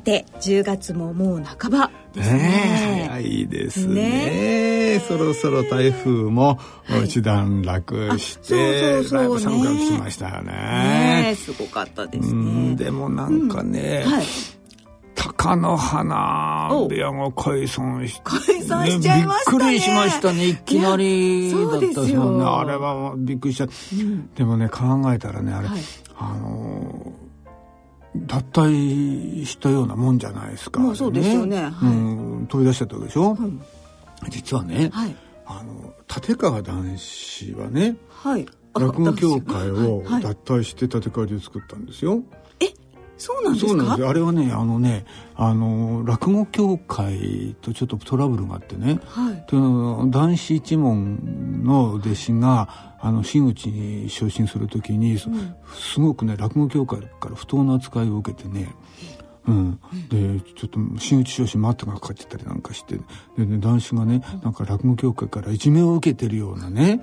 さて10月ももう半ばですね。ね早いですね。そろそろ台風も一段落して、あそうそうそうだいぶ寒くなってきましたよね。ねえすごかったですうんねでもなんかね、はい。貴乃花部屋が解散し解散しちゃいましたね。びっくりしましたねいきなりだったですよもんね。あれはびっくりした、でもね考えたらねあれ、はい。あのー脱退したようなもんじゃないですか。まあそうですよね。はい。うん、飛び出しちゃったわけでしょ、実はね、はい。あの、立川談志はね、はい。あ落語協会を脱退して立川流作ったんですよ。そうなんですか？そうなんですよ。あれはね、あのね、あの、落語協会とちょっとトラブルがあってね、はい。というのは男子一門の弟子があの真打ちに昇進するときに、すごくね落語協会から不当な扱いを受けてね、うん、でちょっと真打ち昇進待ってがかかってたりなんかしてで、ね、男子がねなんか落語協会からいじめを受けてるようなね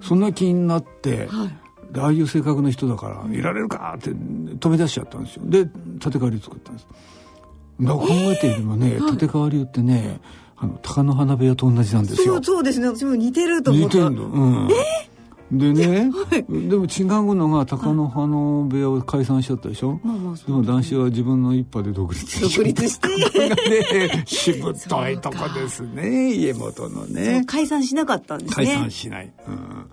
そんな気になって。はい。でああいう性格の人だからいられるかって飛び出しちゃったんですよ。で立川流作ったんです。だから考えてみればね、立川流ってねあの貴乃花部屋と同じなんですよ。そうそうですね。私も似てると思った。似てんの。うんでね、でも違うのが貴乃花部屋を解散しちゃったでしょ、まあまあでも男子は自分の一派で独立し独立してねしぶといとこですね家元のね。解散しなかったんです解ね散しない、うん、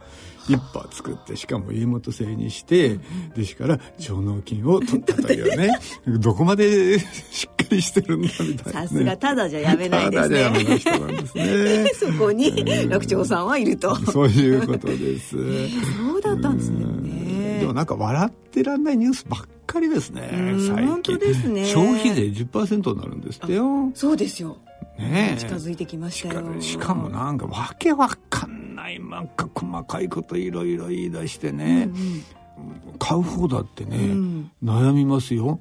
一派作ってしかも家元制にしてですから上納金を取ったというねどこまで しっかりしてるんだみたいな、ね、さすがただじゃやめないですね。ただでやめない人なんですね。そこに楽長さんはいると。そういうことです。そうだったんですね。でもなんか笑ってらんないニュースばっかりですねうん最近。本当ですね。消費税10%になるんですってよ。そうですよねえ。近づいてきましたよ。しかもなんかわけわかんないなんか細かいこといろいろ言い出してね、買う方だってね、ん。悩みますよ。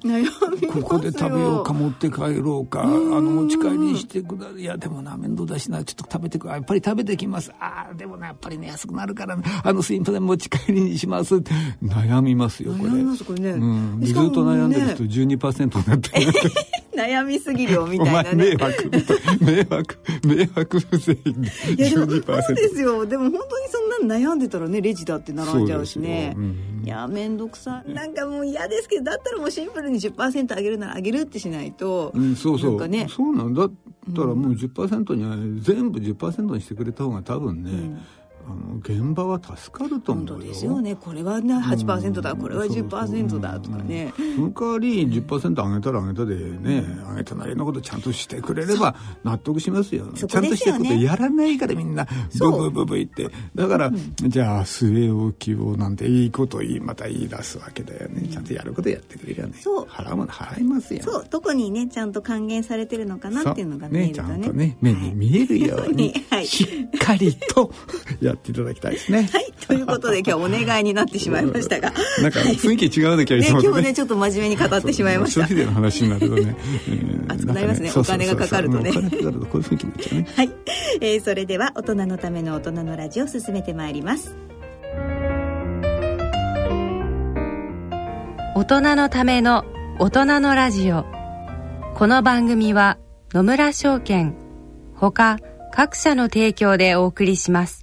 ここで食べようか持って帰ろうか。あの持ち帰りにしてくだいやでもな面倒だしなちょっと食べてくやっぱり食べてきます。ああでもなやっぱりね安くなるから、あのすいません持ち帰りにします。悩みますよこれ。悩みますこれね。うん、でずっと悩んでるね人12%になってる 悩みすぎるよみたいなね。惑迷惑迷惑不正いやでも12%そうですよ。でも本当にそんな悩んでたらねレジだって並んじゃうしね。そうん。いや面倒くさい。なんかもう嫌ですけどだったらもうシンプルに10%上げるなら上げるってしないと、うん、そうそう、なんかね。そうなんだったらもう10%には全部10%にしてくれた方が多分ね、あの現場は助かると思うよ。本当ですよね。これはね8%だ、これは10%だとかね、その代わり10%上げたら上げたでね、上げたなりのことちゃんとしてくれれば納得しますよそちゃんとしてることやらないからみんなブブブブ言って。だから、じゃあ据え置きをなんていいことを言いまた言い出すわけだよね。ちゃんとやることやってくれりゃねそう。払うもの払いますよそう。どこにねちゃんと還元されてるのかなっていうのが見えるとね。ちゃんとね目に見えるように、はい。しっかりとや っていただきたいですね。はい。ということで今日お願いになってしまいましたが。なんか雰囲気違うね今日いね、つもとね。今日ねちょっと真面目に語ってしまいました。消費税の話になるとね、え ー熱くなりますね。お金がかかるとねそうそうそうお金がかかるとこういう雰囲気になっちゃうね。はい、えーそれでは大人のための大人のラジオを進めてまいります。大人のための大人のラジオ。この番組は野村証券ほか各社の提供でお送りします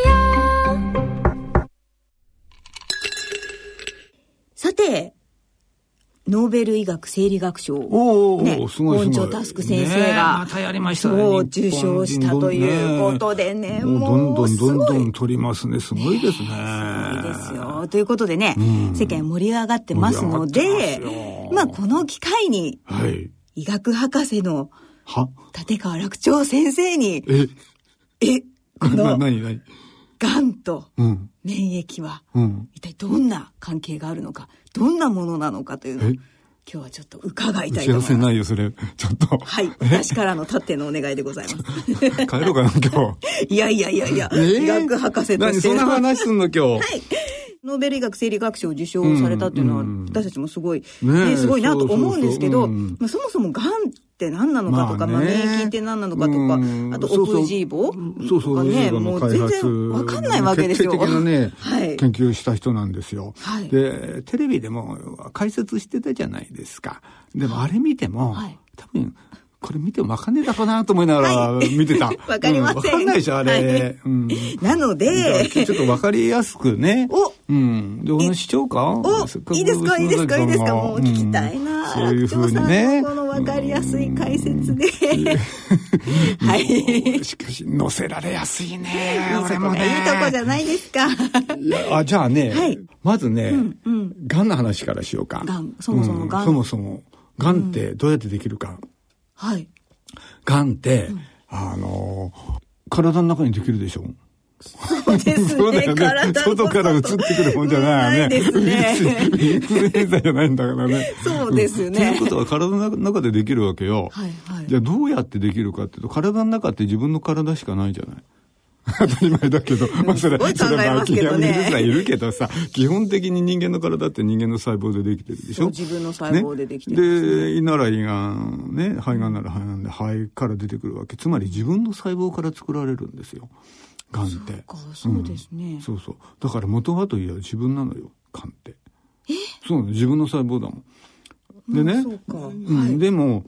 さて、ノーベル医学生理学賞おお、ね、すごいすごい。本庄佑先生ねが、受本賞したということでね、もうどんどんどんどん取りますね。すごいですね。いいですよ。ということでね、うん世間盛り上がってますのでまあこの機会に、はい。医学博士のは？立川楽長先生に、え、え、こな、のがんとうん。免疫は、うん。一体どんな関係があるのか、どんなものなのかというのを、え？今日はちょっと伺いたいと思います。合わせないよ、それ。ちょっと。はい。私からのたってのお願いでございます。帰ろうかな、今日。いやいやいやいや、え？ー医学博士として何そんな話すんの、今日？ノーベル医学生理学賞を受賞されたっていうのは、私たちもすごい、ねすごいなと思うんですけど、そもそもがんって何なのかとか、まあまあね免疫って何なのかとか、うんあとオプジーボそうそう、がね、もう全然わかんないわけですよ。徹底的なね、はい。研究した人なんですよ。はいで、テレビでも解説してたじゃないですか。でもあれ見ても、はい多分、これ見てもわかんねえだろうなと思いながら見てた。わかりませんうわかんないでしょ、あれ。はいうん。なので、ちょっとわかりやすくね。おうん。で、お話ししちゃおうかおいいですか？いいですか？いいですか？もう聞きたいうんな、そういうふうに楽ね。長さんのこのわかりやすい解説で。はい。うんしかし、乗せられやすいね。いい俺もね。いいとこじゃないですか。あじゃあね、はいまずね、うんがんの話からしようか。がんそもそもがんうそもそも、がんってどうやってできるか。はい。がんって、あの、体の中にできるでしょ？そうですね。ね。外から移ってくるもんじゃないよね。ですね。インフルエンザじゃないんだからね。そうですねということは体の中でできるわけよ。はいはいじゃあどうやってできるかっていうと、体の中って自分の体しかないじゃない。当たり前だけど、まあそれ、すごい考えそれはますけどね気がいるさいるけどさ、基本的に人間の体って人間の細胞でできてるでしょ？自分の細胞でできてるんですで、胃なら胃がん、ね、肺がんなら肺がんで肺から出てくるわけ。つまり自分の細胞から作られるんですよ。がんって。かそうですねんそうそう。だから元はといえば自分なのよ、がんって。そうなの、自分の細胞だもん。でね、そうか。うん、でも、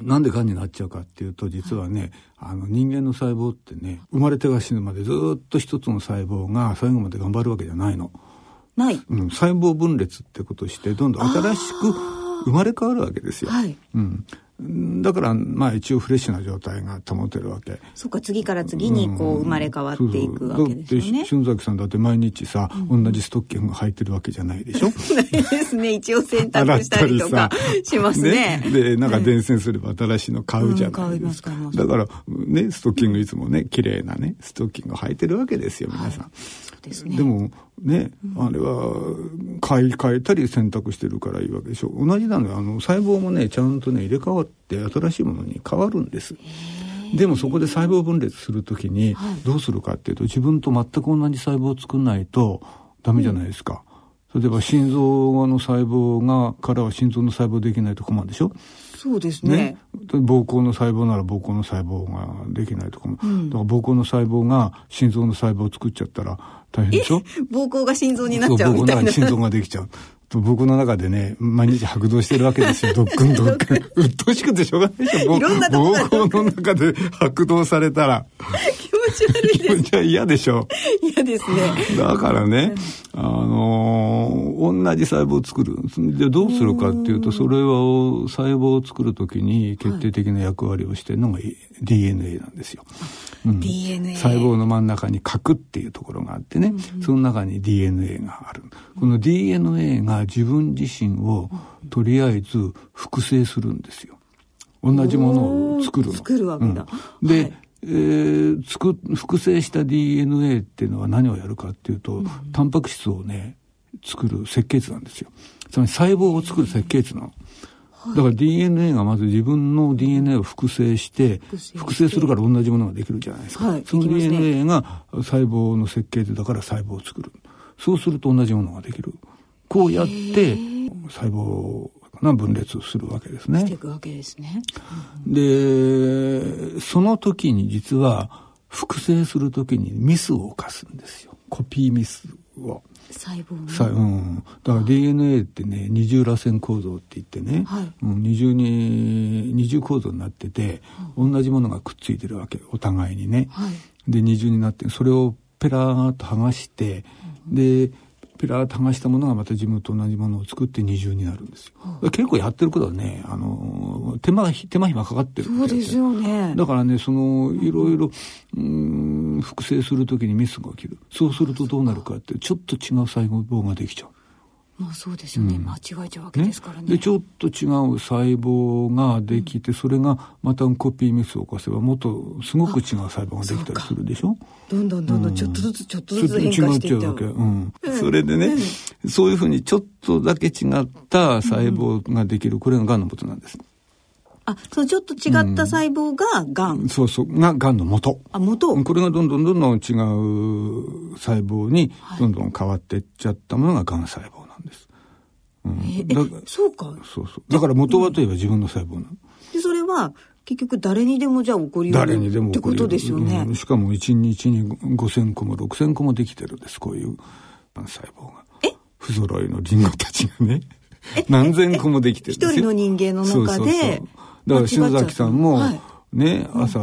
なんで癌になっちゃうかっていうと、実はね、あの人間の細胞ってね、生まれてが死ぬまでずっと一つの細胞が最後まで頑張るわけじゃないの。ない。うん、細胞分裂ってことして、どんどん新しく生まれ変わるわけですよ。はい。うん。だから、まあ一応フレッシュな状態が保てるわけ。そっか、次から次にこう生まれ変わっていくわけですよねそうそうだって。春崎さんだって毎日さ、同じストッキング履いてるわけじゃないでしょ？ないですね。一応洗濯したりとかしますね。で、なんか伝染すれば新しいの買うじゃないですか。うん買いますだから、ね、ストッキングいつもね、綺麗なね、ストッキング履いてるわけですよ、皆さん。そうですね。でも、ね、あれは、買い替えたり選択してるからいいわけでしょ。同じなのよ。あの、細胞もね、ちゃんとね、入れ替わって新しいものに変わるんです。でもそこで細胞分裂するときに、どうするかっていうと、自分と全く同じ細胞を作んないとダメじゃないですか。例えば心臓の細胞が、からは心臓の細胞できないと困るでしょ？そうですねね。。膀胱の細胞なら膀胱の細胞ができないとかも、んだから膀胱の細胞が心臓の細胞を作っちゃったら大変でしょ？膀胱が心臓になっちゃうみたいな。中に心臓ができちゃう。と膀胱の中でね、毎日拍動してるわけですよ。ドックンドックン。うっとうしくてしょうがないでしょ。いろんなとこが膀胱の中で拍動されたら、気持ち悪い 気持ちは嫌でしょ。嫌ですね。だからね、あのー同じ細胞を作る。で、どうするかっていうと、それを、細胞を作るときに決定的な役割をしてるのが DNA なんですよ。うん DNA 細胞の真ん中に核っていうところがあってね、その中に DNA がある。この DNA が自分自身をとりあえず複製するんですよ。同じものを作るの。作るわけだうんで、はいえー作っ複製した DNA っていうのは何をやるかっていうと、タンパク質をね、作る設計図なんですよ。つまり細胞を作る設計図なの。だから DNA がまず自分の DNA を複製して、複製するから同じものができるじゃないですか。はいその DNA が細胞の設計図だから細胞を作る。そうすると同じものができる。こうやって細胞が分裂するわけですねですね。で、その時に実は複製するときにミスを犯すんですよ。コピーミスを。細胞さうん、だから DNA ってね二重螺旋構造って言ってね、はい。うん二重に二重構造になってて、同じものがくっついてるわけお互いにね。はい。で二重になってそれをペラーっと剥がして、でペラー剥がしたものがまた自分と同じものを作って二重になるんですよ。結構やってることはねあの手間が手間暇かかってるそうですよねだからねそのいろいろうーん複製するときにミスが起きるそうするとどうなるかってちょっと違う細胞ができちゃう。まあそうですよね、間違えちゃうわけねですからね。でちょっと違う細胞ができて、それがまたコピーミスを起こせばもっとすごく違う細胞ができたりするでしょ？どんどんどんどんちょっとずつちょっとずつ変化していっちゃうと違うわけ、うん。それでね、そういうふうにちょっとだけ違った細胞ができる、これががんの元なんです。あそのちょっと違った細胞ががん、そうそう。ががんの元。あ元。これがどんどんどんどん違う細胞にどんどん変わっていっちゃったものががん細胞。なんです。うん。えだからそうか。そうそう。だから元はといえば自分の細胞なの。でそれは結局誰にでもじゃあ起こりうる誰にでもってことですよね、うん。しかも1日に5000個も6000個もできてるんですこういう細胞が。え？不揃いのリンゴたちがね。何千個もで一一人の人間の中でだから篠崎さんも、はい。ね、朝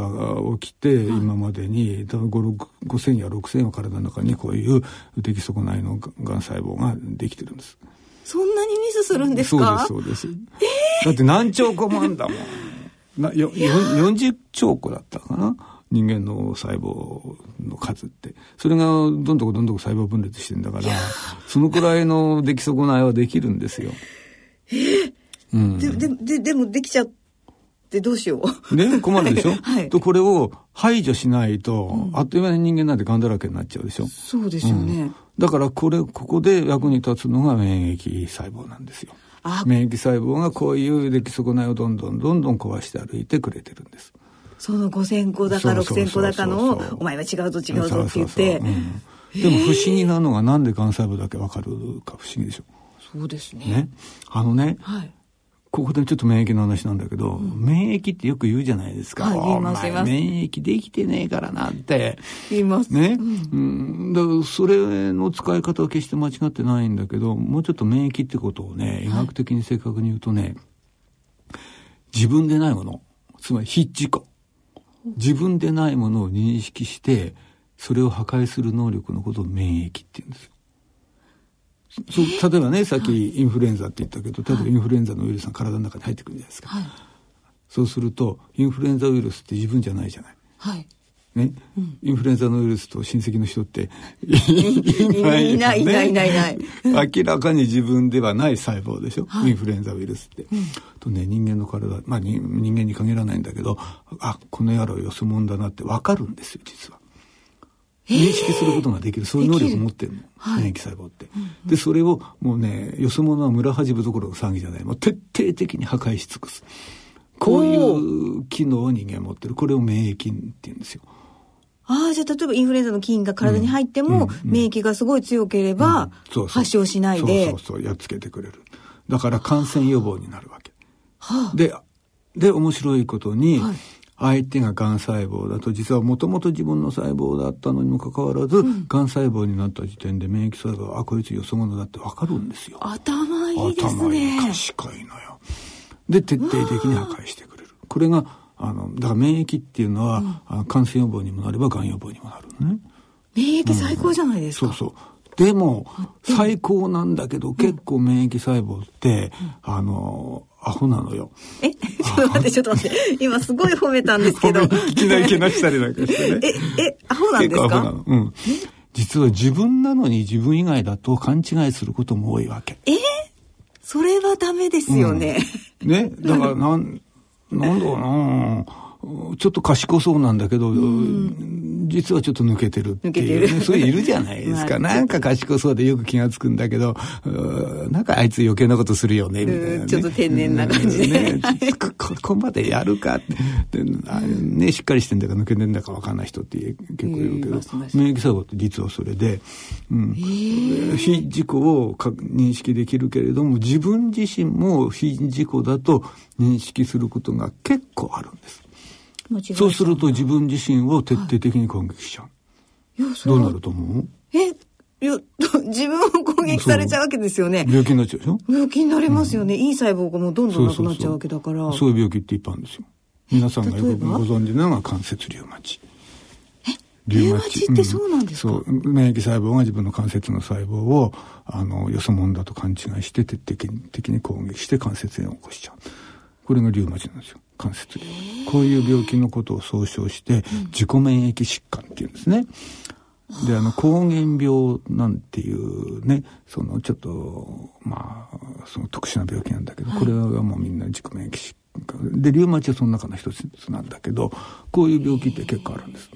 起きて今までに多分5 5000や6000は体の中にこういう出来損ないのがん細胞ができてるんです。そんなにミスするんですか？そうですそうです、だって何兆個もあんだもん。なよよ40兆個だったかな？人間の細胞の数って。それがどんどんどんどん細胞分裂してんだからそのくらいの出来損ないはできるんですよ。うん、ででででもできちゃってどうしよう。ね困るでしょ、はい。とこれを排除しないと、あっという間に人間なんてがんだらけになっちゃうでしょ？そうですよね、だからこれここで役に立つのが免疫細胞なんですよ。あ免疫細胞がこういう出来損ないをどんどんどんどん壊して歩いてくれてるんです。その5000個だかそうそうそう6000個だかのをお前は違うぞ違うぞって言って。でも不思議なのがなんでがん細胞だけわかるか不思議でしょ？そうですね。ね。あのね、はいここでちょっと免疫の話なんだけど、免疫ってよく言うじゃないですか。はい言います言います。免疫できてねえからなって。言います。ね、うん、だからそれの使い方は決して間違ってないんだけどもうちょっと免疫ってことをね医学的に正確に言うとね、自分でないもの。つまり非自己。自分でないものを認識してそれを破壊する能力のことを免疫って言うんですよ。そう例えばねさっきインフルエンザって言ったけど例えばインフルエンザのウイルスが体の中に入ってくるじゃないですか、はい。そうするとインフルエンザウイルスって自分じゃないじゃない。はい。ね、インフルエンザのウイルスと親戚の人って いないいないいないいないいない。明らかに自分ではない細胞でしょ、インフルエンザウイルスって。とね人間の体、まあ、に人間に限らないんだけどあこの野郎よそ者だなって分かるんですよ実は。認識することができる。そういう能力を持ってるの、はい。免疫細胞って。でそれをもうねよそ者は村八分どころの騒ぎじゃない。もう徹底的に破壊し尽くす。こういう機能を人間は持ってる。これを免疫って言うんですよ。ああじゃあ例えばインフルエンザの菌が体に入っても、免疫がすごい強ければ、発症しないで。そうそうそう。やっつけてくれる。だから感染予防になるわけ、はあ。でで面白いことに、はい相手ががん細胞だと実はもともと自分の細胞だったのにもかかわらず、がん細胞になった時点で免疫細胞はあこいつよそ者だってわかるんですよ。頭いいです頭いい。ね賢いのよ。で徹底的に破壊してくれる。これがあのだから免疫っていうのは、あ感染予防にもなればがん予防にもなるのね。免疫最高じゃないですか、そうそう。でも、最高なんだけど、結構免疫細胞って、あの、アホなのよ。え？待ってちょっと待って今すごい褒めたんですけどいきなりけなしたりなんかしてね。ええアホなんですか？結構アホなの。うん。実は自分なのに自分以外だと勘違いすることも多いわけ。え？それはダメですよね、ね？だから、なん、なんだろうなちょっと賢そうなんだけど、実はちょっと抜けてるっていう、ね。それいるじゃないですか。まあなんか賢そうでよく気がつくんだけど、なんかあいつ余計なことするよね、みたいな、ね。うんちょっと天然な感じでうんね、こここまでやるかって、ね、しっかりしてんだか抜けてんだか分かんない人って結構いるけど免疫細胞って実はそれで、うん、非自己をか認識できるけれども、自分自身も非自己だと認識することが結構あるんです。そうすると自分自身を徹底的に攻撃しちゃう。はどうなると思う？えいや 自分を攻撃されちゃうわけですよね。病気になっちゃうでしょ？病気になりますよね、いい細胞がもうどんどんなくなっちゃうわけだから。そういう病気っていっぱいあるんですよ。皆さんがよくご存知なのが関節リウマチ。リウマチってそうなんですか？そう。免疫細胞が自分の関節の細胞をあのよそ者だと勘違いして徹底的に攻撃して関節炎を起こしちゃうこれがリウマチなんですよ関節こういう病気のことを総称して自己免疫疾患っていうんですね、であの膠原病なんていうねそのちょっとまあその特殊な病気なんだけど、これはもうみんな自己免疫疾患。でリウマチはその中の一つなんだけどこういう病気って結構あるんです。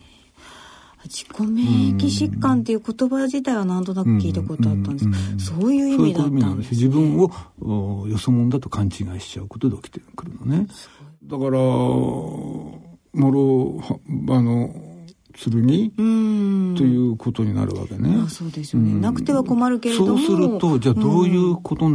自己免疫疾患っていう言葉自体はなんとなく聞いたことあったんです、うんうんうんそういう意味だったんですね、自分をおよそ者だと勘違いしちゃうことで起きてくるのね。だから、もろ、はあの、剣うん。ということになるわけね。あそうですよね、なくては困るけれども。そうすると、じゃあどういうこと、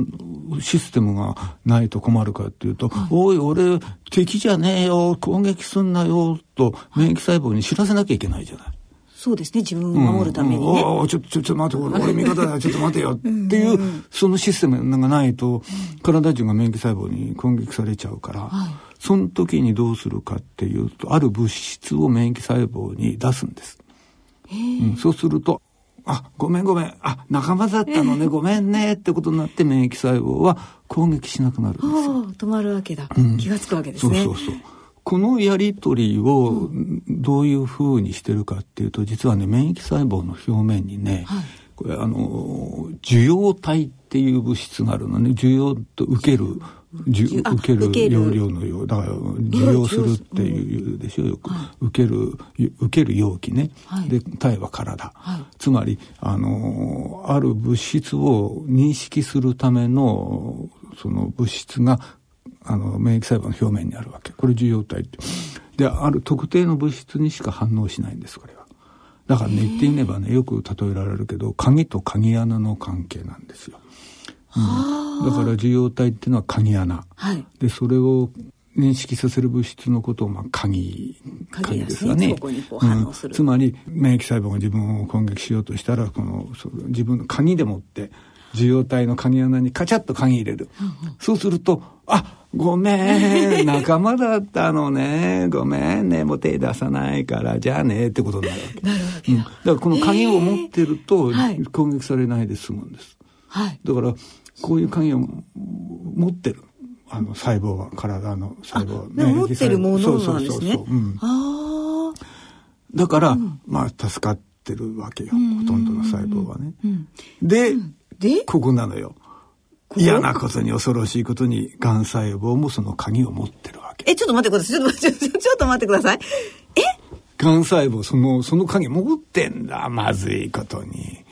システムがないと困るかっていうと、おい、俺、敵じゃねえよ、攻撃すんなよ、と免疫細胞に知らせなきゃいけないじゃない。そうですね。自分を守るためにね、うん。おーちょっと、ちょっと待って、俺俺味方だ、ちょっと待てよ。っていう、そのシステムがないと、体中が免疫細胞に攻撃されちゃうから、その時にどうするかっていうと、ある物質を免疫細胞に出すんです。うん。そうすると、あ、ごめんごめん、あ、仲間だったのね、ごめんね。ってことになって免疫細胞は攻撃しなくなるんですよ。止まるわけだ、気がつくわけですね。そうそうそう。このやり取りをどういうふうにしてるかっていうと、実はね、免疫細胞の表面にね、これあの、受容体っていう物質があるのね、受容と受ける、受ける容量のよう、だから受容するっていうでしょ、よく。受ける、受ける容器ね。はいで、体は体。はいつまり、あの、ある物質を認識するための、その物質があの免疫細胞の表面にあるわけ。これ受容体って。である特定の物質にしか反応しないんですこれは。だからね言ってみればねよく例えられるけど鍵と鍵穴の関係なんですよ、うん。だから受容体っていうのは鍵穴、はい。でそれを認識させる物質のことをまあ鍵鍵ですよね。つまり免疫細胞が自分を攻撃しようとしたらこのそ自分の鍵でもって受容体の鍵穴にカチャッと鍵入れる、そうするとあごめん 仲間だったのね。ごめんねもう手出さないからじゃあねってことになるわけ。なるわけだ、うん。だからこの鍵を持ってるとはい。攻撃されないで済むんです、はい。だからこういう鍵を持ってる。あの細胞は体の細胞でも持ってるものなんですね。そうそうそうそう。うん。ああだから、まあ助かってるわけよ、ほとんどの細胞はね、で、で？ここなのよ。こ嫌なことに恐ろしいことにがん細胞もその鍵を持ってるわけ。えちょっと待ってください。ちょっと待ってちょっと待ってください。がん細胞そのその鍵持ってんだまずいことに。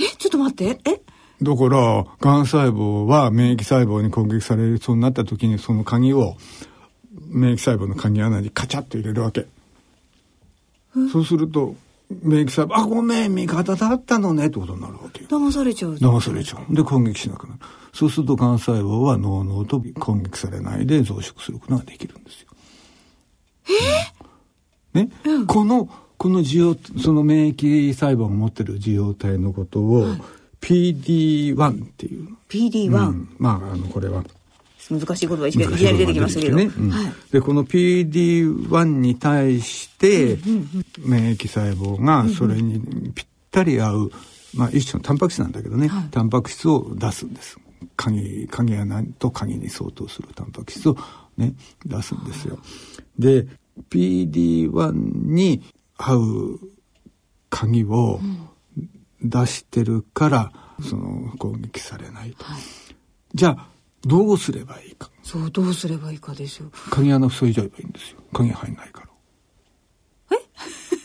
えちょっと待って。え？だから、がん細胞は免疫細胞に攻撃されそうになった時にその鍵を免疫細胞の鍵穴にカチャッと入れるわけ。そうすると、免疫細胞、あ、ごめん、味方だったのねってことになるわけよ。騙されちゃう騙されちゃう。で、攻撃しなくなる。そうすると、がん細胞は脳々と攻撃されないで増殖することができるんですよ。ね、この、この受容、その免疫細胞が持ってる受容体のことを、PD1 っていう。PD1、うんまあ、あの、これは。難しい言葉いきなりいきなり出てきましたけど、ね。うん。はい。でこの PD1 に対して免疫細胞がそれにぴったり合う、まあ、一種のタンパク質なんだけどね、タンパク質を出すんです。鍵鍵穴と鍵に相当するタンパク質をね出すんですよ。で PD1 に合う鍵を出してるから、その攻撃されないと。じゃあどうすればいいか。そうどうすればいいかですよ鍵穴塞いじゃえばいいんですよ。鍵入んないから。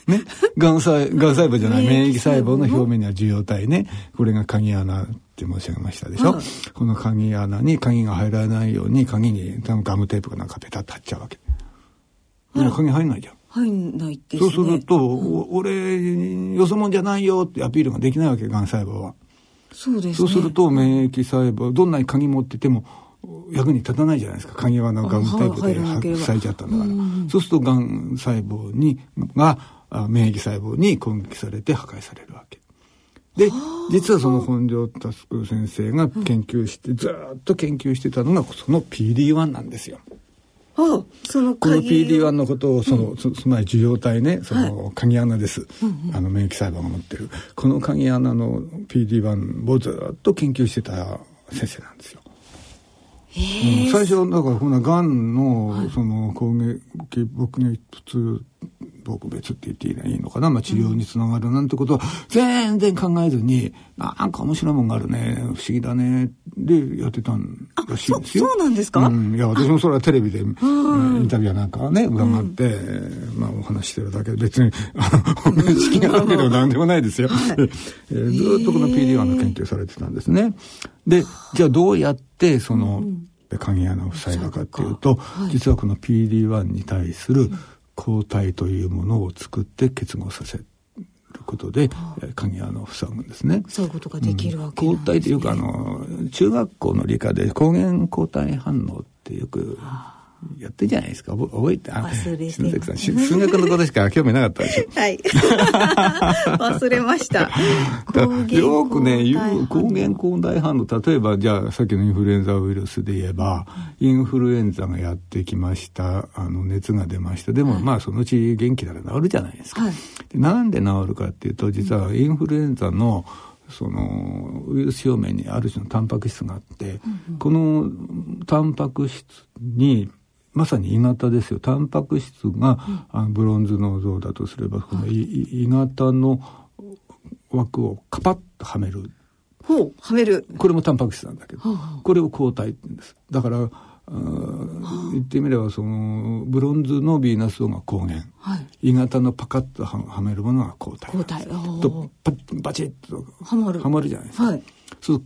え？ね？がん細、がん細胞じゃない、免疫細胞の表面には受容体ね。これが鍵穴って申し上げましたでしょ？はいこの鍵穴に鍵が入らないように、鍵に多分ガムテープかなんかペタッと貼っちゃうわけ。でも鍵入んないじゃん。入んないですねそうすると、お俺、よそもんじゃないよってアピールができないわけ、がん細胞は。そうですね。そうすると免疫細胞、どんなに鍵持ってても役に立たないじゃないですか。鍵はなんかタイプで塞いちゃったんだから、そうするとがん細胞にが免疫細胞に攻撃されて破壊されるわけ。で実はその本庄佑先生が研究して、ずっと研究してたのがその PD-1 なんですよ。あそのこの PD-1 のことをその、うん、つまり受容体ねその鍵穴です、はいあの免疫細胞が持ってる。この鍵穴の PD-1 をずっと研究してた先生なんですよ。うん、最初だからこんながんのその攻撃撲撃撲別って言っていいのかな、まあ、治療につながるなんてことは全然考えずに、なんか面白いもんがあるね、不思議だね、でやってたんらしいんですよ。そうなんですか、うん、いや、私もそれはテレビで、インタビューなんかね、伺って、うん、まあお話してるだけで、別に、面識があるわけでも何でもないですよ。はい、えー、ずっとこの PD-1 の研究されてたんですね。で、じゃあどうやって、その、鍵穴を塞いだかっていうと、はい、実はこの PD-1 に対する抗体というものを作って結合させることで、鍵穴を塞ぐんですね。そういうことができるわけ、ねうん、抗体というかあの中学校の理科で抗原抗体反応ってよく。はあやってじゃないですか。覚えて忘れてさん数学のことしか興味なかったでしょ。はい。忘れました。よくね抗原抗体反応例えばじゃあさっきのインフルエンザウイルスで言えば、インフルエンザがやってきました。あの熱が出ました。でも、はい、まあそのうち元気なら治るじゃないですか、はい、でなんで治るかっていうと実はインフルエンザのそのウイルス表面にある種のタンパク質があって、うんうん、このタンパク質にまさに鋳型ですよ。タンパク質が、あのブロンズの像だとすればこの鋳型の枠をカパッとはめる。ほうはめる。これもタンパク質なんだけど、これを抗体って言うんです。だから言ってみればそのブロンズのヴィーナス像が抗原、はい、鋳型のパカッとはめるものが抗体抗体。とパバチッとはまる。はまるじゃないですか、はい、そう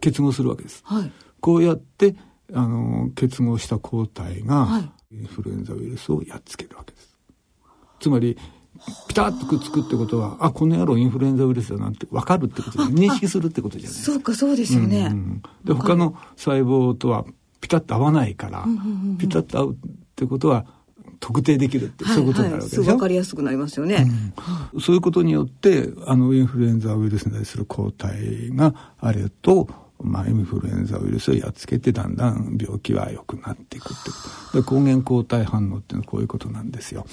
結合するわけです、はい、こうやってあの結合した抗体が、インフルエンザウイルスをやっつけるわけです。つまりピタッとくっつくってことはあこの野郎インフルエンザウイルスだなんて分かるってことで認識するってことじゃない。ですか。そうかそうですよね。うんうん、で他の細胞とはピタッと合わないから、ピタッと合うってことは特定できるって、そういうことになるわけでしょ、はい、分かりやすくなりますよね、うん、そういうことによってあのインフルエンザウイルスに対する抗体があるとまあ、インフルエンザウイルスをやっつけてだんだん病気は良くなっていくってこと。で抗原抗体反応っていうのはこういうことなんですよ。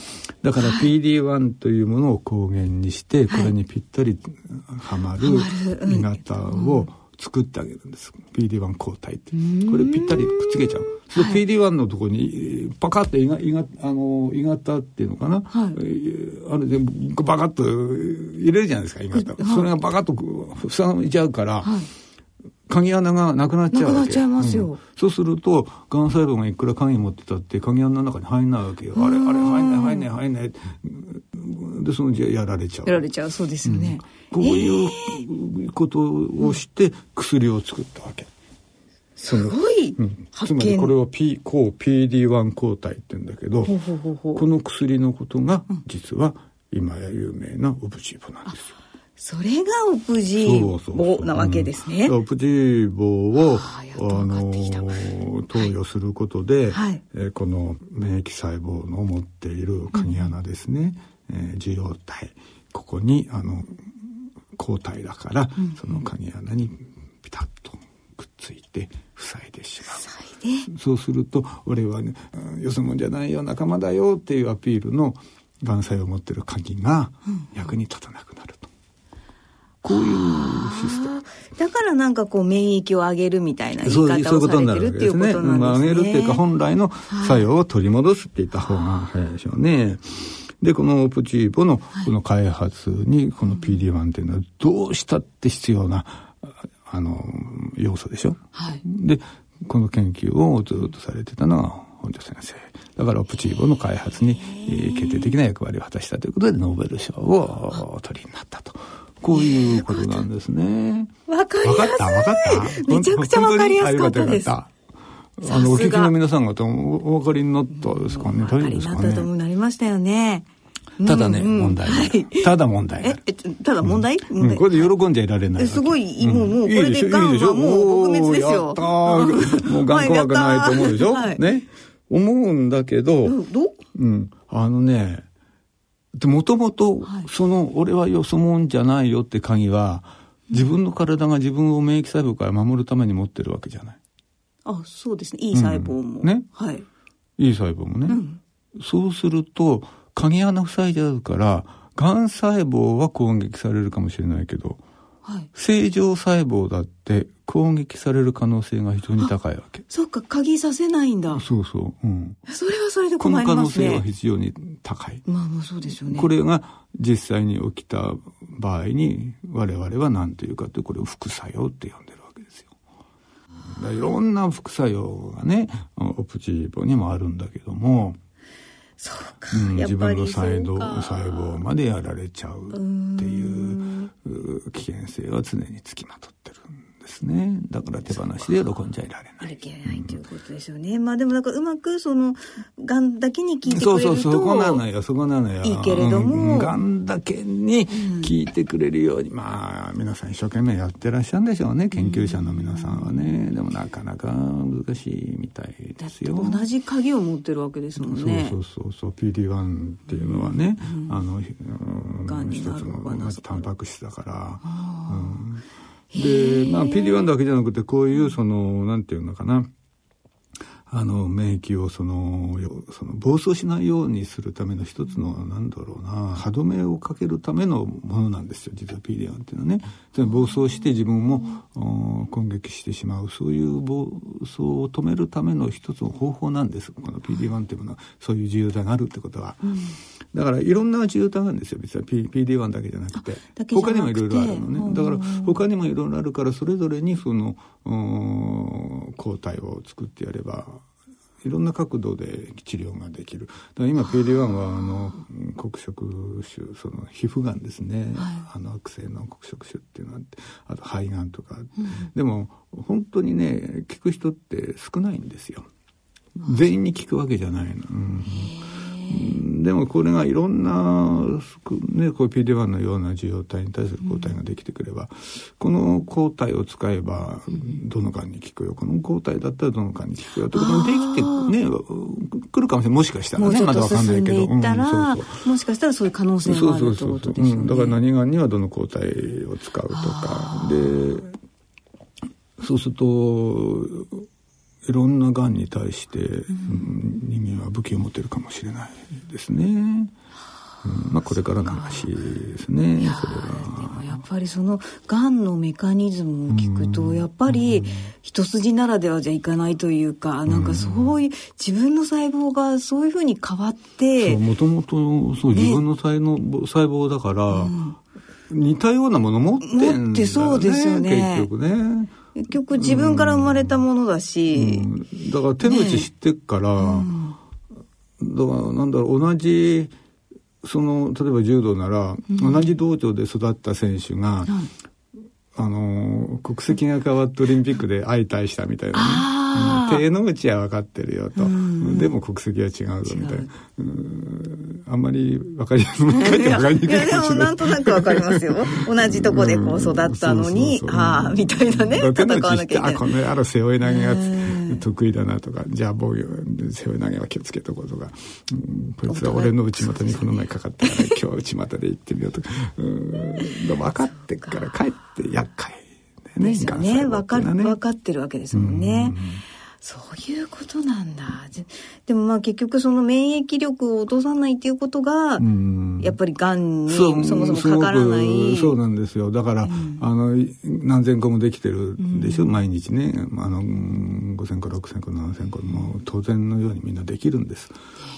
だから PD-1 というものを抗原にしてこれにぴったりはまる鋳型を作ってあげるんです。PD-1 抗体って。これぴったりくっつけちゃう。その PD-1 のところにパカッと鋳型あの鋳型っていうのかな、はい、あれでバカッと入れるじゃないですか鋳型、それがバカッと塞いちゃうから、はい鍵穴がなくなっちゃうわけ。うん、そうするとがん細胞がいくら鍵持ってたって鍵穴の中に入んないわけよ。あれあれ入んない入んない入んない。でそのうちやられちゃう。やられちゃう。そうですよね、うん、こういうことをして薬を作ったわけ、すごい、うん、つまりこれは、P、抗 PD-1 抗体って言うんだけどこの薬のことが実は今や有名なオブジーボなんですよ。それがオプジーボなわけですね。オプジーボを、あの投与することで、はい、えー、この免疫細胞の持っている鍵穴ですね、うん、えー、受容体。ここにあの抗体だから、うん、その鍵穴にピタッとくっついて塞いでしまう。そうすると俺はね、よそ者じゃないよ仲間だよっていうアピールのがん細胞を持ってる鍵が役に立たなくなる。と。こういうシステム。だからなんかこう免疫を上げるみたいな言い方をされてるっていうことなんですね。上げるっていうか本来の作用を取り戻すって言った方が早いでしょうね。で、このオプチーボのこの開発にこの PD-1 っていうのはどうしたって必要な、あの、要素でしょ。はい、で、この研究をずっとされてたのが本庄先生。だからオプチーボの開発に、決定的な役割を果たしたということでノーベル賞をお取りになったと。こういうことなんですね。わかります。わかっためちゃくちゃわかりやすかったです。あの、お聞きの皆さん方もお分かりになったですかね。大丈夫ですかね。お分かりになったとなりましたよね。ただね、うん。うん問題が。あるはい。ただ問題ええただ問題、問題うん。これで喜んじゃいられないすごいもうもうこれでガンはもう撲滅ですよ。たー。もうガン怖くないと思うでしょ、ね？思うんだけど、うん、あのね、で、もともと、その、俺はよそもんじゃないよって鍵は、自分の体が自分を免疫細胞から守るために持ってるわけじゃない。あそうですね。いい細胞も、うん。ね。はい。いい細胞もね。そうすると、鍵穴塞いじゃうから、癌細胞は攻撃されるかもしれないけど、はい正常細胞だって攻撃される可能性が非常に高いわけ。そっか鍵させないんだそうそう。うん。それはそれでこの困り可能性はますね非常に高い。まあまあそうですよねこれが実際に起きた場合に我々は何て言うかというこれを副作用って呼んでるわけですよ。いろんな副作用がねオプチーボにもあるんだけども、そうか、自分の細胞細胞までやられちゃうっていうう危険性は常につきまとってるんですね。だから手放しで喜んじゃいられない。いけないということですよね。まあでもなんかうまくその、がんだけに聞いてくそうれると。そうそこなのよ。そこなのよ。いいけれども。うん。がんだけに聞いてくれるように、まあ皆さん一生懸命やってらっしゃるんでしょうね。研究者の皆さんはね。でもなかなか難しいみたいですよ。同じ鍵を持ってるわけですもんね。そうそうそうそう。PD1 っていうのはね、あの、うん一つのがのタンパク質だから、うんで、まあ PD1 だけじゃなくてこういうそのなんていうのかな。あの免疫をそのよその暴走しないようにするための一つのなんだろうな。歯止めをかけるためのものなんですよ。実は PD1 っていうのはね。つまり暴走して自分もお攻撃してしまう。そういう暴走を止めるための一つの方法なんです。この PD1 っていうものは。そういう自由体があるってことは、だからいろんな自由体があるんですよ実は P- PD1 だけじゃなくて。だけじゃなくて。他にもいろいろあるのね、うんだから他にもいろいろあるからそれぞれにそのうん抗体を作ってやればいろんな角度で治療ができる。だから今 PD1 はあの黒色種その皮膚がんですね、あの悪性の黒色種っていうのがあってあと肺がんとか、でも本当にね効く人って少ないんですよ。全員に効くわけじゃないの。うん。うんでもこれがいろんな、ね、こういう PD1 のような受容体に対する抗体ができてくれば、この抗体を使えばどのがんに効くよ。この抗体だったらどのがんに効くよってことができてね来るかもしれないもしかしたらねまだわかんないけど。そうそうもしかしたらそういう可能性があるってことですよね。うん、だから何がんにはどの抗体を使うとか。でそうするといろんながんに対して、うん人間は武器を持ってるかもしれないですね。うんまあこれからの話ですね。それは。やっぱりそのがんのメカニズムを聞くとやっぱり一筋ならではじゃいかないというかなんかそういう自分の細胞がそういうふうに変わってもともとそう、自分の細胞細胞だから、似たようなもの持ってんだよね。持ってそうですよね結局ね。結局自分から生まれたものだし、うん。だから手の内知ってっから、だからなんだろう同じその例えば柔道なら、同じ道場で育った選手が、あの国籍が変わってオリンピックで相対したみたいなね、うん手の内は分かってるよと、でも国籍は違うぞみたいな、う。ん。あんまり分かりやすく書いて分かりにくいいやでかもしれなんとなくわかりますよ。同じとこでこう育ったのに、ああみたいなね。戦わなきゃいけない。この野郎背負い投げが得意だなとかじゃあ防御背負い投げは気をつけとこうとか、うんこいつは俺の内股にこの前かかったから 今日内股で行ってみようとかうん分かってっからかえって厄介だよねですよね。がん細胞わか分かってるわけですもんね。そういうことなんだ。じでもまあ結局その免疫力を落とさないっていうことが、ん。やっぱりがんにそもそもかからない。そうなんですよ。だから、あの何千個もできてるでしょ、毎日ね。あのうん5,000個6,000個7,000個もう当然のようにみんなできるんです。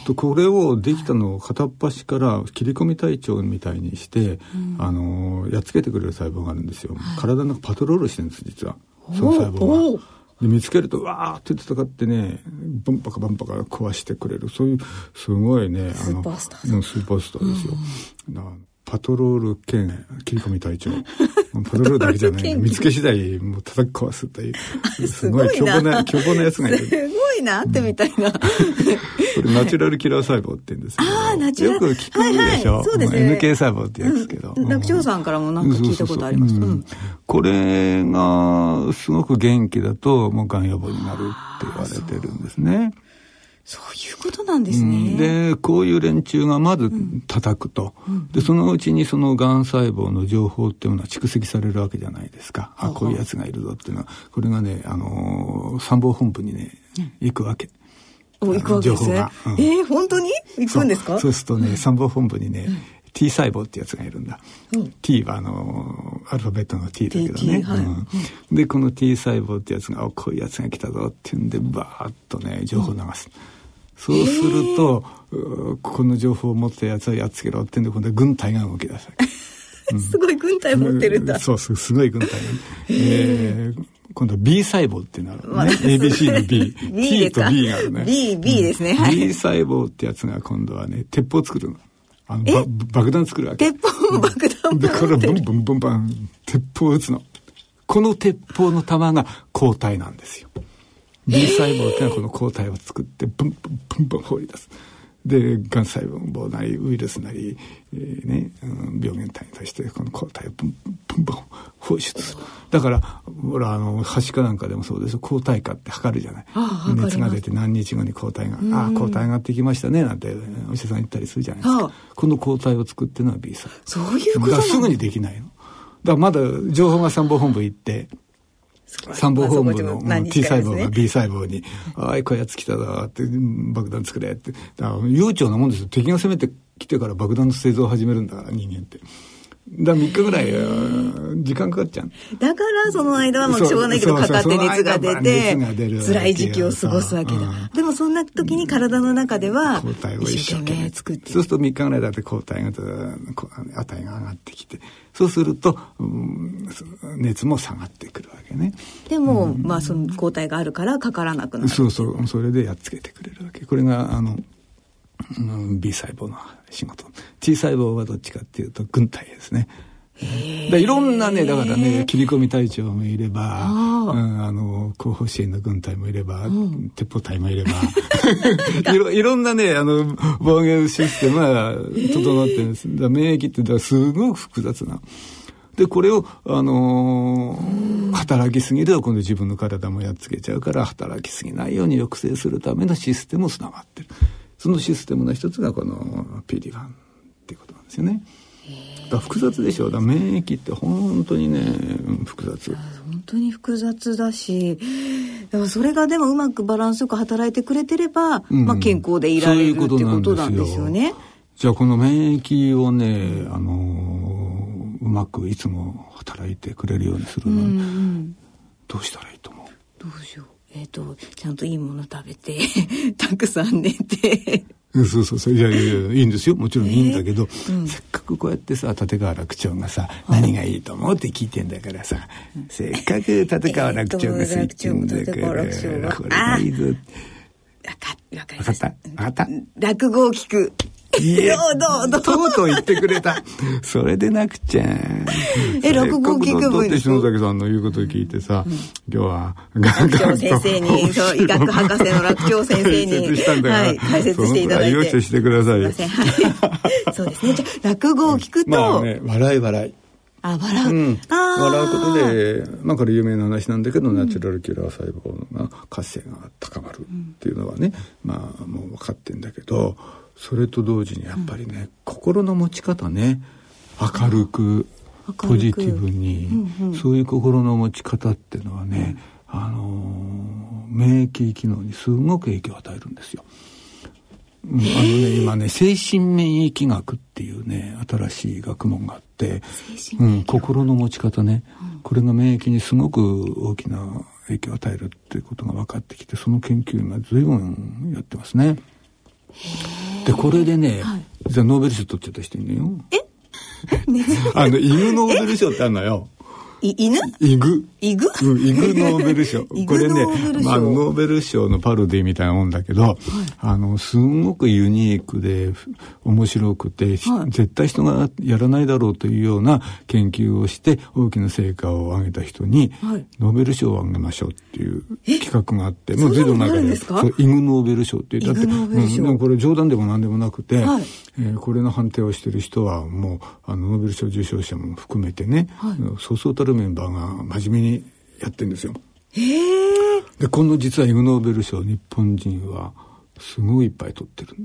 とこれをできたのを片っ端から切り込み隊長みたいにして、あのやっつけてくれる細胞があるんですよ。体の中パトロールしてるんです実は。その細胞が。で見つけるとわーって戦ってねバンパカバンパカ壊してくれる。そういうすごいねあのスーパースターパースターですよ。だからパトロール兼切り込み隊長。パトロールだけじゃない。見つけ次第もう叩き壊すという。すごい凶暴な凶暴なやつがいる。すごいなってみたいな。これナチュラルキラー細胞って言うんですけど。ああ、ナチュラル。よく聞くでしょ、そうですね。NK 細胞ってやつですけど、うん、楽長さんからもなんか聞いたことあります。これがすごく元気だともうがん予防になるって言われてるんですね。そういうことなんですね。うん、で、こういう連中がまず叩くと、うん、で、そのうちにそのがん細胞の情報っていうのは蓄積されるわけじゃないですか。あ、こういうやつがいるぞっていうのは、これがね、あのー、参謀本部にね、行くわけ。お、行くわけですね。うん、えー、本当に？行くんですか？そう。するとね、参謀本部にね、T 細胞ってやつがいるんだ。うん、T はあのアルファベットの T だけどね。はい。うん、でこの T 細胞ってやつがこういうやつが来たぞっていうんでバーッとね情報を流す。うんそうすると、この情報を持ったやつはやっつけろってんで今度は軍隊が動き出す。うん、すごい軍隊持ってるんだ。そうそう、すごい軍隊が、えー。今度は B 細胞ってなるね。まあ、ABC の B。T と B があるね。B、B ですね。はい。B 細胞ってやつが今度はね、鉄砲作るの。あの爆弾作るわけ。鉄砲爆弾で、これブンブンブンバン、鉄砲撃つの。この鉄砲の弾が抗体なんですよ。B 細胞っていうのはこの抗体を作ってブンブンブンブン放り出す。で、がん細胞なりウイルスなり、えー、ね、うん、病原体に対してこの抗体をブンブンブンブン放出する。だから、ほら、あの、はしかなんかでもそうです抗体価って測るじゃない。熱が出て何日後に抗体が、ああ、抗体上がってきましたね、なんてお医者さん言ったりするじゃないですか。この抗体を作ってるのは B 細胞。そういうことだすぐにできないの。だからまだ情報が参謀本部行って、参謀本部の T 細胞が B 細胞に、ああ、こういうやつ来たぞって、爆弾作れって。悠長なもんですよ。敵が攻めてきてから爆弾の製造を始めるんだから、人間って。だ3日ぐらい時間かかっちゃう。だからその間はもうしょうがないけどかかって熱が出て辛い時期を過ごすわけだ。でもそんな時に体の中では抗体を一生懸命作って。そうすると3日ぐらいだって抗体が値が上がってきてそうすると、熱も下がってくるわけね。でも、まあその抗体があるからかからなくなる。そうそうそれでやっつけてくれるわけ。これがあの B 細胞の仕事。T 細胞はどっちかっていうと軍隊ですね。でいろんなねだからね切り込み隊長もいればあ、うん、あの後方支援の軍隊もいれば、うん、鉄砲隊もいれば いろいろんなねあの防御システムが整ってるん。ですだ免疫ってだすごく複雑な。でこれを、あのー、働きすぎると今度自分の体もやっつけちゃうから働きすぎないように抑制するためのシステムもつながってる。そのシステムの一つがこの PD1 っていうことなんですよね。だ複雑でしょだ免疫って本当にね複雑。本当に複雑だしだからそれがでもうまくバランスよく働いてくれてれば、うん、まあ、健康でいられるっていうことなんですよ。ね。じゃあこの免疫をね、あのー、うまくいつも働いてくれるようにするのに、うんうん、どうしたらいいと思う？どうしようえっ、ー、と、ちゃんといいもの食べて、たくさん寝て。そうそうそう。いやいやいや、いいんですよ。もちろんいいんだけど、えーうん、せっかくこうやってさ、立川楽長がさ、何がいいと思うって聞いてんだからさ、うん、せっかく立川楽長がさ、言ってんだから、これがいいぞ。わかった。わかった。わかった。落語を聞く。どうどうとう？とう言ってくれた。それでなくちゃ。え、落語聞く分だって篠崎さんの言うことを聞いてさ、うん、今日は、楽長先生に、そう、医学博士の楽長先生に、はい、解説していただいて。よししてくださいよ。すいません。はい。そうですね。じゃ落語を聞くと。まあね、笑い笑い。あ、笑う。うん、笑うことで、まあこれ有名な話なんだけど、うん、ナチュラルキラー細胞が活性が高まるっていうのはね、うん、まあもう分かってんだけど、それと同時にやっぱりね、うん、心の持ち方ね明るくポジティブに、うんうん、そういう心の持ち方っていうのはね、うん、あのー、免疫機能にすごく影響を与えるんですよ。あのね今ね精神免疫学っていうね新しい学問があって、うん、心の持ち方ね、うん、これが免疫にすごく大きな影響を与えるっていうことが分かってきてその研究今随分やってますね。でこれでね、はい、ノーベル賞取っちゃった人いるのよ。え？あの犬ノーベル賞ってあるのよ。い犬？イグ。イグ？うん、イグノーベル賞。これねまあ、ノーベル賞のパロディみたいなもんだけど、あの、すごくユニークで、ふ面白くて、しはい。絶対人がやらないだろうというような研究をして、大きな成果を上げた人に、はい。ノーベル賞をあげましょうっていう企画があって、もう随分前から。あるんですか？そうイグノーベル賞っていう。だって、うんこれ冗談でも何でもなくて、はい。えーこれの判定をしてる人はもう、あの、ノーベル賞受賞者も含めてね、はい。そうそうたるメンバーが真面目にやってるんですよ。へえ。で、この実はイグノーベル賞日本人はすごいいっぱい取ってる。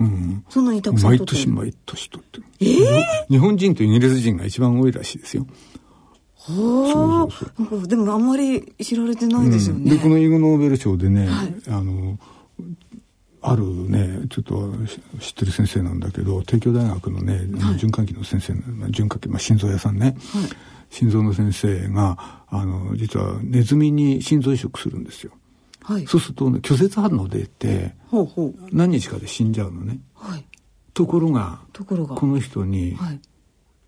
うん。そんなにたくさん毎取ってる年毎年取ってる。え日本人とイギリス人が一番多いらしいですよ。はあ。でもあんまり知られてないですよね。で、このイグノーベル賞でね、あの、あるね、ちょっと知ってる先生なんだけど、帝京大学のね、循環器の先生、まあ循環器、まあ、心臓屋さんね、心臓の先生が、あの、実はネズミに心臓移植するんですよ。はい。そうするとね、拒絶反応出て、ほうほう。何日かで死んじゃうのね。はい。ところが、ところが。この人に、はい。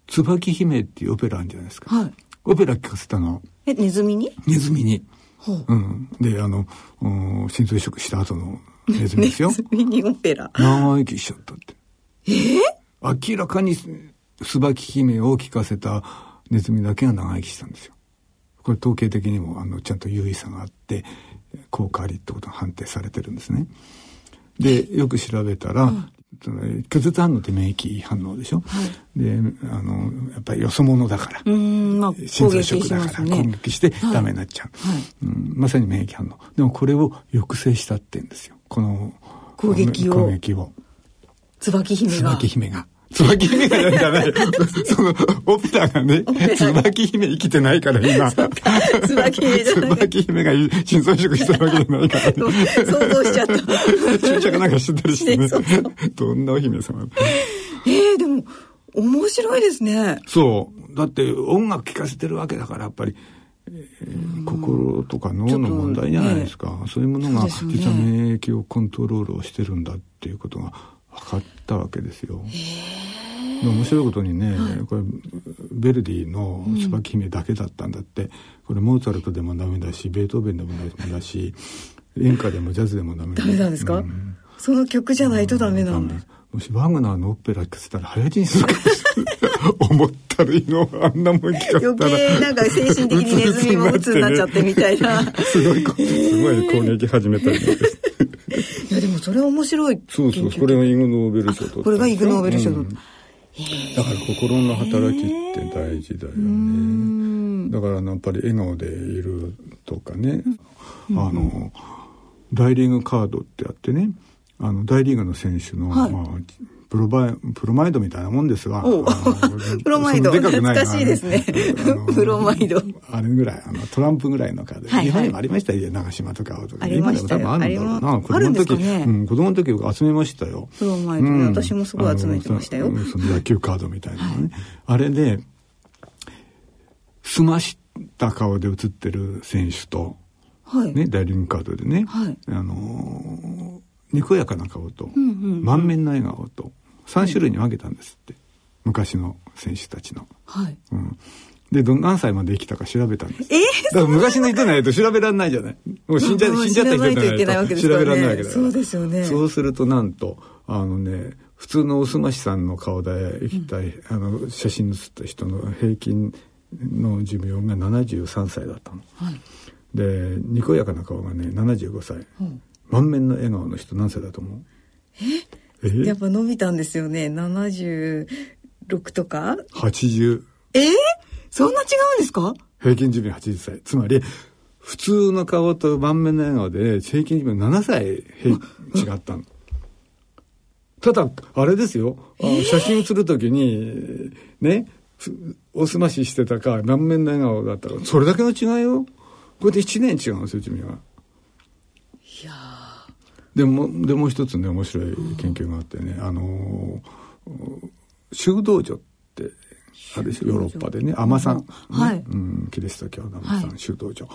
椿姫っていうオペラあるんじゃないですか。はい。オペラ聞かせたの、え、ネズミに？ネズミに。ほう。うん。で、あの、うん心臓移植した後のネズミですよ ネ。ズミにオペラ。長生きしちゃったって。え明らかに椿姫を聞かせたネズミだけが長生きしたんですよ。これ統計的にもあのちゃんと優位さがあって効果ありってことが判定されてるんですね。でよく調べたら、その拒絶反応って免疫反応でしょ、であのやっぱりよそ者だから、うーん、まあ、心臓移攻撃し植だから。攻撃してダメになっちゃう、うん、まさに免疫反応でもこれを抑制したって言うんですよこの攻撃を攻撃を椿姫が。椿姫が。椿姫がじゃない。その、オペラがね、椿姫生きてないから今。椿姫じゃない。椿姫が心臓移植したわけじゃないから、ね。想像しちゃった。注射かなんかしてたりしてねねそうそう。どんなお姫様えー、でも、面白いですね。そう。だって音楽聴かせてるわけだから、やっぱり、えー心とか脳の問題じゃないですか。そういうものが、実は免疫をコントロールをしてるんだっていうことが分かったわけですよ。で面白いことにね、これベルディの椿姫だけだったんだって、これモーツァルトでもダメだしベートーベンでもダメだし演歌でもジャズでもダメダメなんですか、うん。その曲じゃないとダメなんだ。もしワグナーのオペラ聞かせたら早死にするかもしれない思ったるいの。あんなもん聞かせたら。余計なんか精神的にネズミも鬱になっちゃってみたいな。すごいこすごい攻撃始めたりなんかしていやでもそれは面白い。そうそうこれがイグノーベル賞取ったこれがイグノーベル賞取っうん。だから心の働きって大事だよね。だからやっぱり笑顔でいるとかね、あの大リーグカードってあってね。あの大リーグの選手の、はい。まあプロバイプロマイドみたいなもんですわ。おう。あの プロマイド。でかくない懐かしいですね。プロマイド。あれぐらい、あの、トランプぐらいのカード。日本にもありましたよ、長島とか青とか。ありましたよ。今でも多分あるんだろうあな。りまあるんですかね。うん、子供の時集めましたよ。プロマイド。ね私もすごい集めてましたよ。そその野球カードみたいなのね。あれで、澄ました顔で写ってる選手と、はい。ね、ダイリングカードでね、はい。あのーにこやかな顔と、満面の笑顔と、3種類に分けたんですって。昔の選手たちの。はい。うん。で、ど、何歳まで生きたか調べたんです。えだから昔の人ないと調べられないじゃない。もう死んじゃ、まあ死んじゃった人じないと調べられないわけだから。そうですよねそうするとなんと、あのね、普通のおすましさんの顔で生きたい、あの、写真に写った人の平均の寿命が73歳だったの。はい。で、にこやかな顔がね、75歳。うん満面の笑顔の人何歳だと思う？ええ？やっぱ伸びたんですよね。76とか ?80。え？ー、そんな違うんですか？平均寿命80歳。つまり、普通の顔と満面の笑顔で、平均寿命7歳平違ったの。ただ、あれですよ。あの写真写るときに、ね、ふおすまししてたか、満面の笑顔だったら、それだけの違いよ。これで1年違うんですよ、寿命が。でも、でもう一つね、面白い研究があってね、あのー、修道女って、あれですよヨーロッパでね、尼さん、ねはい。うん、キリスト教の尼さん、はい。修道女。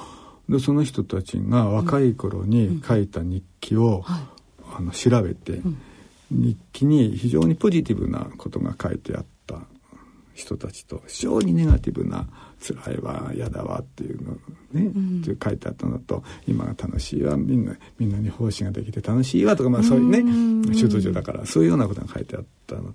で、その人たちが若い頃に書いた日記を、はい。あの調べて、日記に非常にポジティブなことが書いてあった人たちと非常にネガティブな辛いわ嫌だわっていうのね、うん、って書いてあったのと今が楽しいわみんなみんなに奉仕ができて楽しいわとかまあそういうね修道場だからそういうようなことが書いてあったの。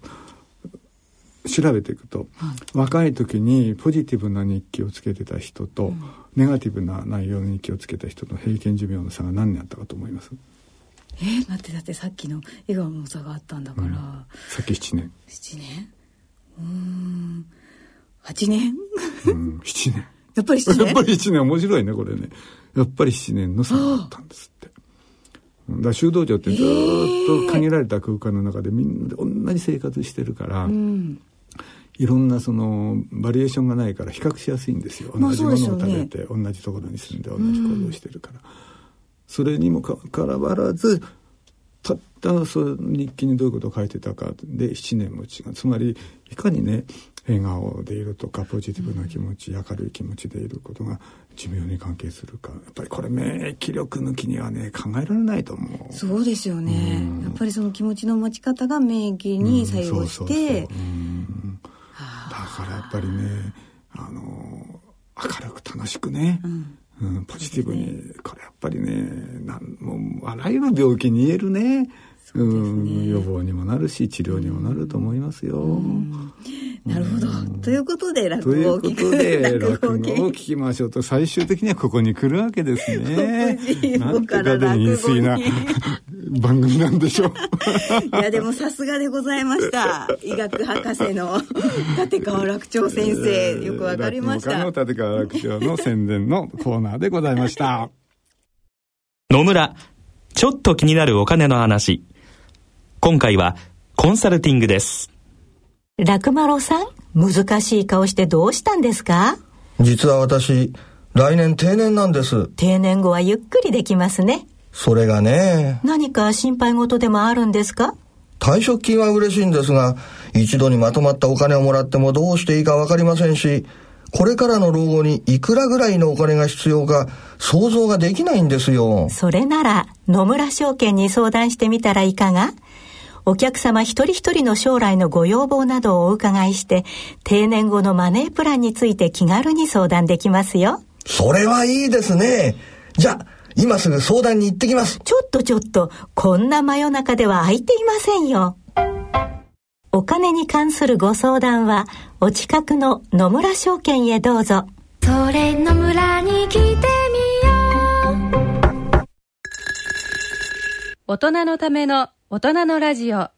調べていくと、はい、若い時にポジティブな日記をつけてた人と、うん、ネガティブな内容の日記をつけた人の平均寿命の差が何年あったかと思います？えー、待ってだってさっきの笑顔の差があったんだから、うん、さっき7年。7年？うん。8年？うん7年。やっぱり7年？やっぱり7年面白いねこれね。やっぱり7年の差があったんですって。だ修道場ってずっと限られた空間の中でみんなで同じ生活してるから、うん、いろんなそのバリエーションがないから比較しやすいんですよ。同じものを食べて、同じところに住んで同じ行動してるから、それにもかかわらずたったその日記にどういうことを書いてたかで7年も違う。つまりいかにね笑顔でいるとかポジティブな気持ち、明るい気持ちでいることが寿命に関係するか。やっぱりこれ免疫力抜きにはね考えられないと思う。そうですよね、うん、やっぱりその気持ちの持ち方が免疫に作用して。だからやっぱりねあの明るく楽しくね、うん。うん、ポジティブに、これやっぱりねなんもうあらゆる病気に言えるねう、ん、予防にもなるし治療にもなると思いますよ。なるほど。ということで落語を聞く。ということで 落語を聞きましょうと最終的にはここに来るわけですね。なんてかで陰水な番組なんでしょう。いやでもさすがでございました。医学博士の立川楽長先生、よくわかりました。の立川楽長の宣伝のコーナーでございました。野村、ちょっと気になるお金の話。今回はコンサルティングです。楽丸さん、難しい顔してどうしたんですか？実は私、来年定年なんです。定年後はゆっくりできますね。それがね。何か心配事でもあるんですか？退職金は嬉しいんですが、一度にまとまったお金をもらってもどうしていいかわかりませんし、これからの老後にいくらぐらいのお金が必要か想像ができないんですよ。それなら野村証券に相談してみたらいかが？お客様一人一人の将来のご要望などをお伺いして、定年後のマネープランについて気軽に相談できますよ。それはいいですね。じゃあ、今すぐ相談に行ってきます。ちょっとちょっと、こんな真夜中では空いていませんよ。お金に関するご相談は、お近くの野村証券へどうぞ。それ野村に来てみよう。大人のための大人のラジオ。は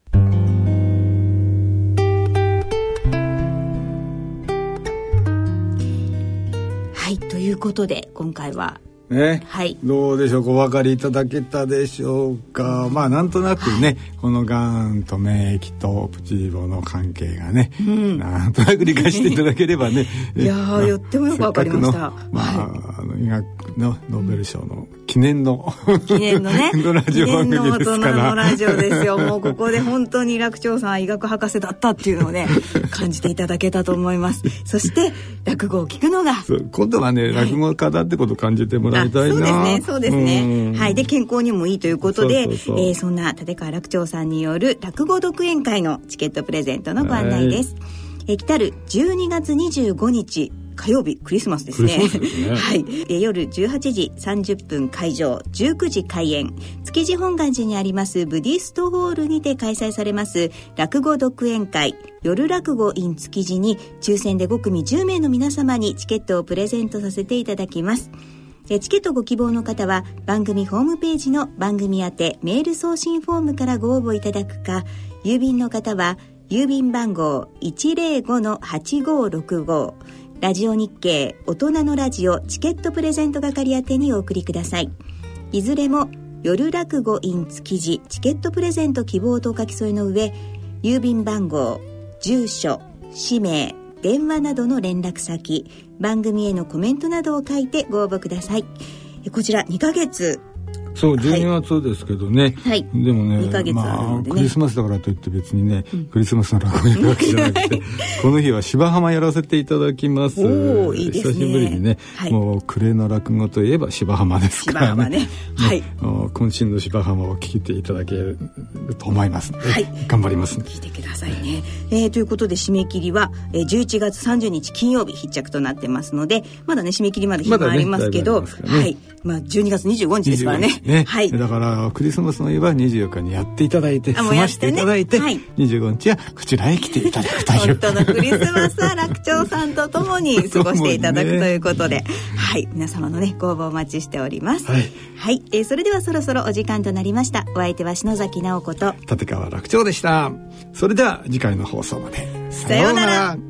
いということで今回はね、はい、どうでしょうお分かりいただけたでしょうか。まあなんとなくね、はい、このがんと免疫とプチーボの関係がね、うん、なんとなく理解していただければね。いやー、よってもよく分かりました。まあ、はい、あの医学のノーベル賞の記念の記念のね。のラジオ番組ですから記念ののラジオですよ。もうここで本当に楽長さん医学博士だったっていうのをね 感じていただけたと思います。そして落語を聞くのが。今度はね、落語家だってことを感じてもらそうですねそうですね。はい。で健康にもいいということでそえー、そんな立川楽長さんによる落語独演会のチケットプレゼントのご案内です、え来たる12月25日火曜日クリスマスですね。すね。はい。え夜18時30分会場、19時開演。築地本願寺にありますブディストホールにて開催されます落語独演会。夜落語 in 築地に抽選で5組10名の皆様にチケットをプレゼントさせていただきます。チケットご希望の方は番組ホームページの番組宛てメール送信フォームからご応募いただくか郵便の方は郵便番号105-8565ラジオ日経大人のラジオチケットプレゼント係宛にお送りください。いずれも夜落語 in 築地チケットプレゼント希望と書き添えの上郵便番号住所氏名電話などの連絡先番組へのコメントなどを書いてご応募ください。こちら2ヶ月そう12月ですけどね、はい。でもね2ヶ月あるまあクリスマスだからといって別にね、クリスマスの落語にわけじゃなくて この日は芝浜やらせていただきます。おーいいですね。久しぶりにね、はい。もう暮れの落語といえば芝浜ですから芝浜ね。はい。あの渾身の芝浜を聞いていただけると思います。ので、はい。頑張ります。聞いてくださいね、えーということで締め切りは、えー、11月30日金曜日必着となってますのでまだね締め切りまで日もありますけど、まだねはい。まあ12月25日ですからね25日はい。だからクリスマスの日は24日にやっていただいて済ましていただいて、はい。25日はこちらへ来ていただくという。本当のクリスマスは楽長さんとともに過ごしていただくということで、はい。皆様のねご応募お待ちしております。はい、はい。えーそれではそろそろお時間となりました。お相手は篠崎直子と。立川楽長でした。それでは次回の放送まで。さようなら